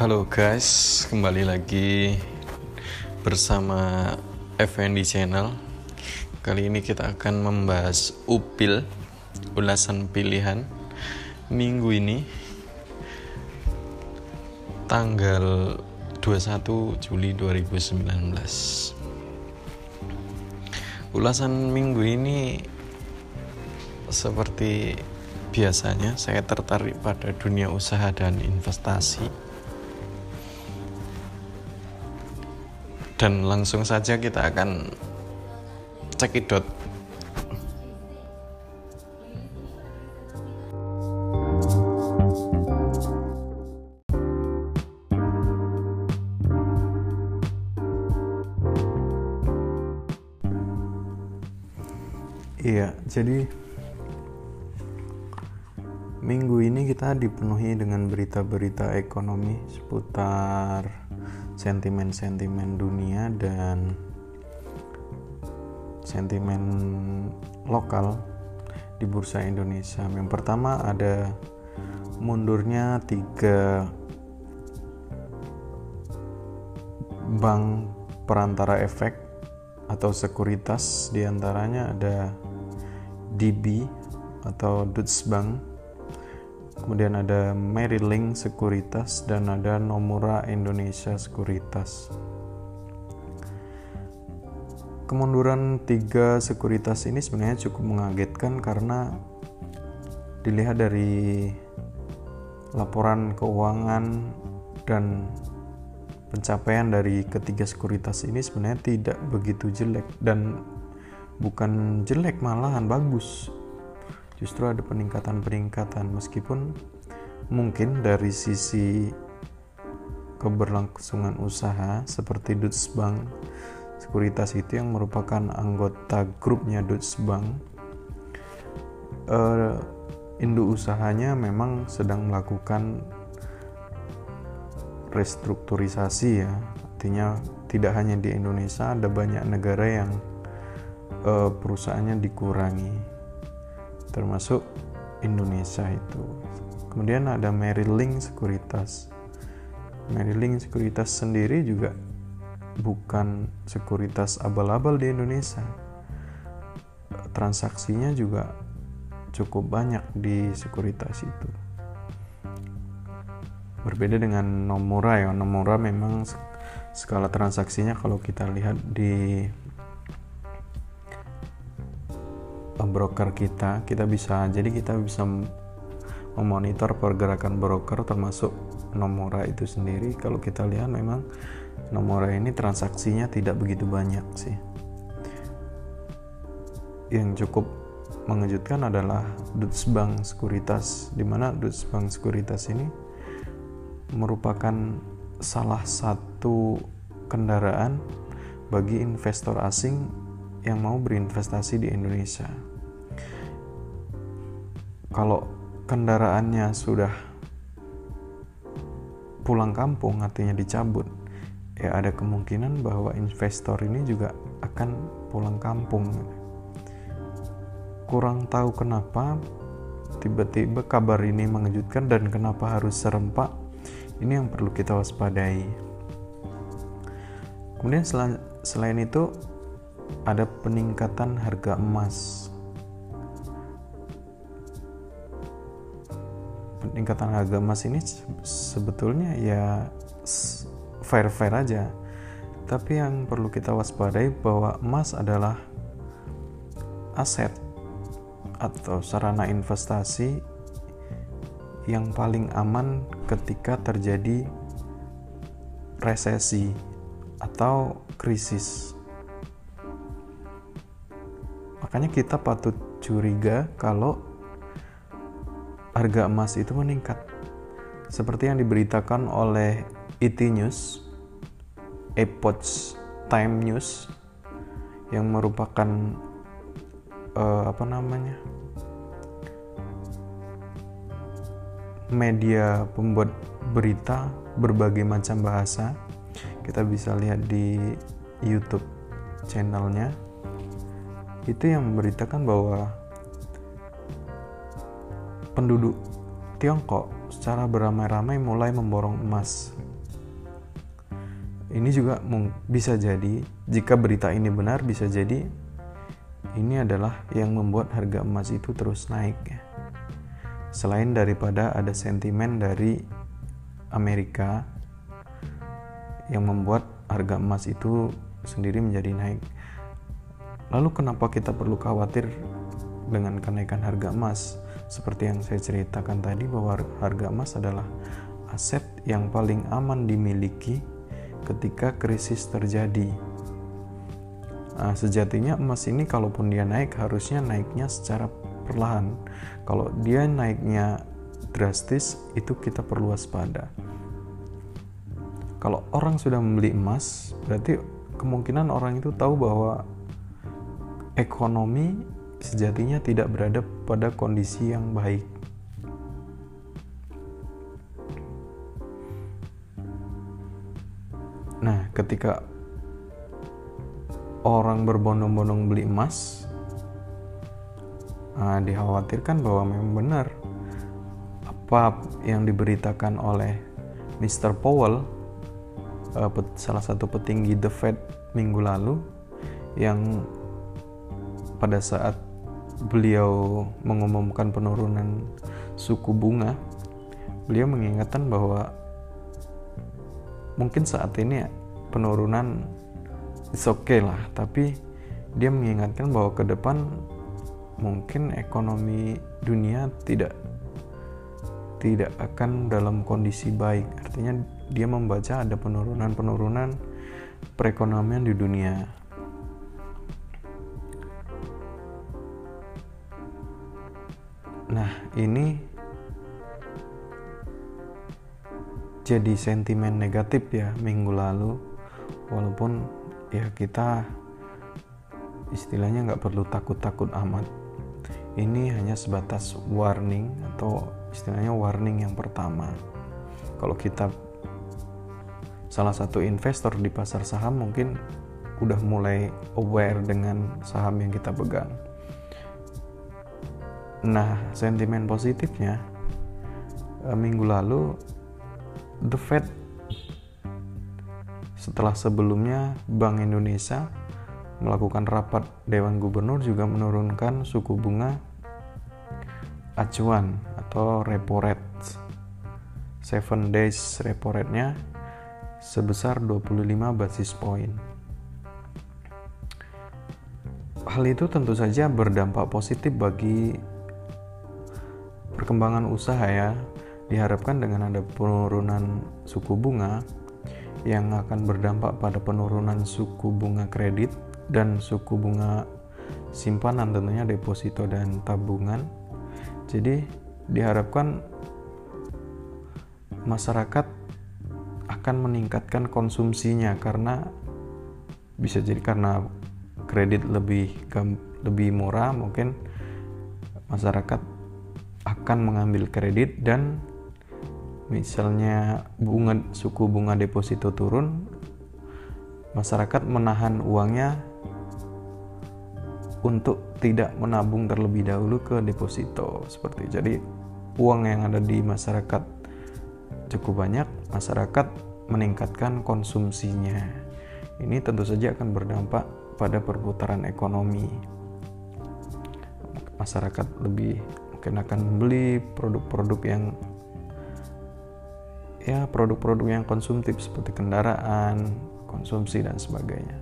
Halo guys, kembali lagi bersama FND Channel. Kali ini kita akan membahas upil ulasan pilihan minggu ini tanggal 21 Juli 2019. Ulasan minggu ini seperti biasanya saya tertarik pada dunia usaha dan investasi dan langsung saja kita akan cekidot Iya, jadi minggu ini kita dipenuhi dengan berita-berita ekonomi seputar sentimen-sentimen dunia dan sentimen lokal di bursa Indonesia. Yang pertama ada mundurnya tiga bank perantara efek atau sekuritas di antaranya ada DB atau Deutsche Bank kemudian ada Maryling Sekuritas dan ada Nomura Indonesia Sekuritas. Kemunduran tiga sekuritas ini sebenarnya cukup mengagetkan karena dilihat dari laporan keuangan dan pencapaian dari ketiga sekuritas ini sebenarnya tidak begitu jelek dan bukan jelek malahan bagus justru ada peningkatan-peningkatan meskipun mungkin dari sisi keberlangsungan usaha seperti Deutsche Bank Sekuritas itu yang merupakan anggota grupnya Deutsche Bank uh, induk usahanya memang sedang melakukan restrukturisasi ya. Artinya tidak hanya di Indonesia ada banyak negara yang uh, perusahaannya dikurangi termasuk Indonesia itu. Kemudian ada Maryling Sekuritas. Maryling Sekuritas sendiri juga bukan sekuritas abal-abal di Indonesia. Transaksinya juga cukup banyak di sekuritas itu. Berbeda dengan Nomura ya. Nomura memang skala transaksinya kalau kita lihat di broker kita kita bisa jadi kita bisa memonitor pergerakan broker termasuk Nomora itu sendiri. Kalau kita lihat memang Nomora ini transaksinya tidak begitu banyak sih. Yang cukup mengejutkan adalah Deutsche Bank Sekuritas di mana Deutsche Bank Sekuritas ini merupakan salah satu kendaraan bagi investor asing yang mau berinvestasi di Indonesia kalau kendaraannya sudah pulang kampung artinya dicabut ya ada kemungkinan bahwa investor ini juga akan pulang kampung. Kurang tahu kenapa tiba-tiba kabar ini mengejutkan dan kenapa harus serempak ini yang perlu kita waspadai. Kemudian selain itu ada peningkatan harga emas peningkatan harga emas ini sebetulnya ya fair-fair aja tapi yang perlu kita waspadai bahwa emas adalah aset atau sarana investasi yang paling aman ketika terjadi resesi atau krisis. Makanya kita patut curiga kalau harga emas itu meningkat. Seperti yang diberitakan oleh ET News, Epoch Time News, yang merupakan uh, apa namanya media pembuat berita berbagai macam bahasa. Kita bisa lihat di YouTube channelnya. Itu yang memberitakan bahwa penduduk Tiongkok secara beramai-ramai mulai memborong emas ini juga bisa jadi jika berita ini benar bisa jadi ini adalah yang membuat harga emas itu terus naik. Selain daripada ada sentimen dari Amerika yang membuat harga emas itu sendiri menjadi naik. Lalu kenapa kita perlu khawatir dengan kenaikan harga emas? Seperti yang saya ceritakan tadi bahwa harga emas adalah aset yang paling aman dimiliki ketika krisis terjadi. Nah, sejatinya emas ini kalaupun dia naik harusnya naiknya secara perlahan. Kalau dia naiknya drastis itu kita perlu waspada. Kalau orang sudah membeli emas, berarti kemungkinan orang itu tahu bahwa ekonomi sejatinya tidak berada pada kondisi yang baik. Nah, ketika orang berbondong-bondong beli emas, nah, dikhawatirkan bahwa memang benar apa yang diberitakan oleh Mr. Powell, uh, salah satu petinggi The Fed minggu lalu, yang pada saat beliau mengumumkan penurunan suku bunga, beliau mengingatkan bahwa mungkin saat ini penurunan is okay lah, tapi dia mengingatkan bahwa ke depan mungkin ekonomi dunia tidak tidak akan dalam kondisi baik. Artinya dia membaca ada penurunan-penurunan perekonomian di dunia. Ini jadi sentimen negatif ya minggu lalu. Walaupun ya kita istilahnya nggak perlu takut-takut amat. Ini hanya sebatas warning atau istilahnya warning yang pertama. Kalau kita salah satu investor di pasar saham mungkin udah mulai aware dengan saham yang kita pegang Nah, sentimen positifnya uh, minggu lalu The Fed setelah sebelumnya Bank Indonesia melakukan rapat Dewan Gubernur juga menurunkan suku bunga acuan atau repo rate 7 days repo rate-nya sebesar 25 basis point. Hal itu tentu saja berdampak positif bagi perkembangan usaha ya diharapkan dengan ada penurunan suku bunga yang akan berdampak pada penurunan suku bunga kredit dan suku bunga simpanan tentunya deposito dan tabungan. Jadi diharapkan masyarakat akan meningkatkan konsumsinya karena bisa jadi karena kredit lebih lebih murah mungkin masyarakat akan mengambil kredit dan misalnya bunga suku bunga deposito turun masyarakat menahan uangnya untuk tidak menabung terlebih dahulu ke deposito seperti jadi uang yang ada di masyarakat cukup banyak masyarakat meningkatkan konsumsinya. Ini tentu saja akan berdampak pada perputaran ekonomi. Masyarakat lebih mungkin akan membeli produk-produk yang ya produk-produk yang konsumtif seperti kendaraan, konsumsi dan sebagainya.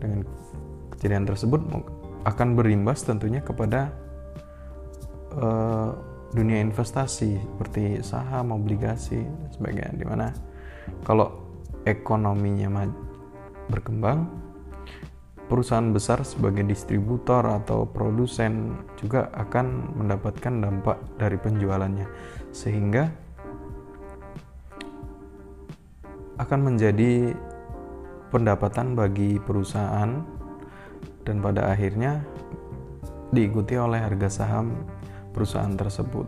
Dengan kejadian tersebut akan berimbas tentunya kepada uh, dunia investasi seperti saham, obligasi dan sebagainya. Di mana kalau ekonominya berkembang, perusahaan besar sebagai distributor atau produsen juga akan mendapatkan dampak dari penjualannya sehingga akan menjadi pendapatan bagi perusahaan dan pada akhirnya diikuti oleh harga saham perusahaan tersebut.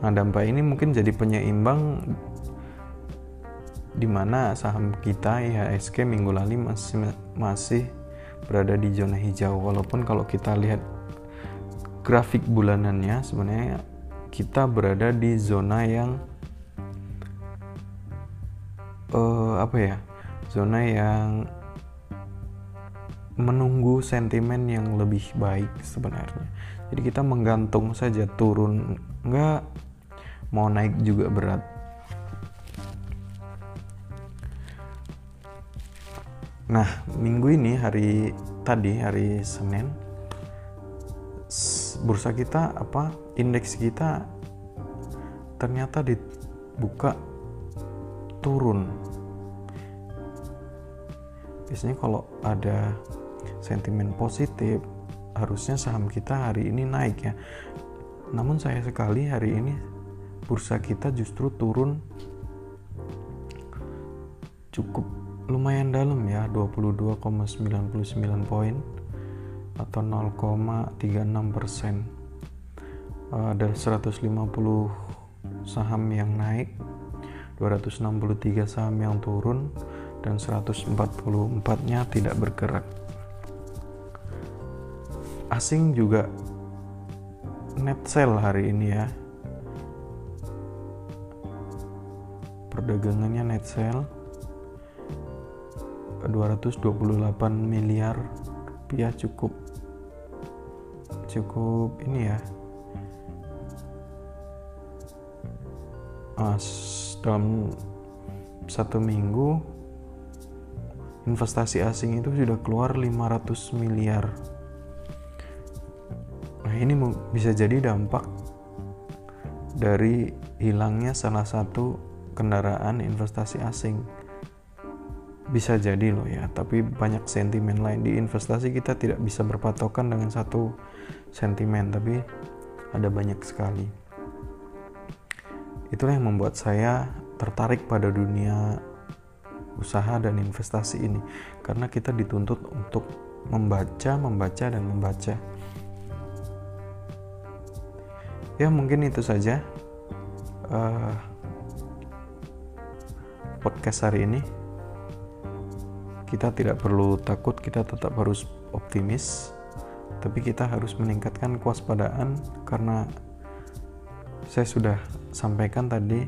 Nah, dampak ini mungkin jadi penyeimbang di mana saham kita IHSG minggu lalu masih masih berada di zona hijau. Walaupun kalau kita lihat grafik bulanannya sebenarnya kita berada di zona yang uh, apa ya zona yang menunggu sentimen yang lebih baik sebenarnya. Jadi kita menggantung saja turun. Enggak mau naik juga berat nah minggu ini hari tadi hari Senin bursa kita apa indeks kita ternyata dibuka turun. Biasanya kalau ada sentimen positif harusnya saham kita hari ini naik ya. Namun saya sekali hari ini bursa kita justru turun cukup lumayan dalam ya 22,99 poin atau 0,36 persen. Ada 150 saham yang naik 263 saham yang turun dan 144 nya tidak bergerak. Asing juga net sell hari ini ya. Perdagangannya net sell 228 miliar rupiah cukup. Cukup ini ya. Dalam satu minggu investasi asing itu sudah keluar 500 miliar. Nah ini bisa jadi dampak dari hilangnya salah satu kendaraan investasi asing bisa jadi loh ya tapi banyak sentimen lain. Di investasi kita tidak bisa berpatokan dengan satu sentimen tapi ada banyak sekali. Itulah yang membuat saya tertarik pada dunia usaha dan investasi ini karena kita dituntut untuk membaca membaca dan membaca. Ya mungkin itu saja uh, podcast hari ini kita tidak perlu takut kita tetap harus optimis tapi kita harus meningkatkan kewaspadaan karena saya sudah sampaikan tadi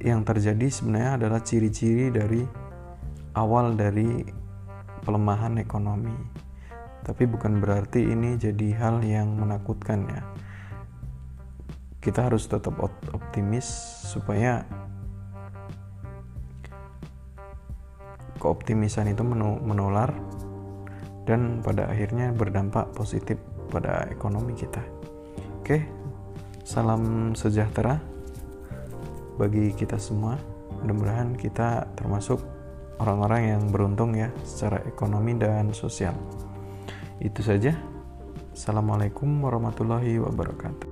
yang terjadi sebenarnya adalah ciri-ciri dari awal dari pelemahan ekonomi. Tapi bukan berarti ini jadi hal yang menakutkan ya. Kita harus tetap optimis supaya keoptimisan itu menular dan pada akhirnya berdampak positif pada ekonomi kita. Oke, Salam sejahtera bagi kita semua. Mudah-mudahan kita termasuk orang-orang yang beruntung ya secara ekonomi dan sosial. Itu saja. Assalamualaikum warahmatullahi wabarakatuh.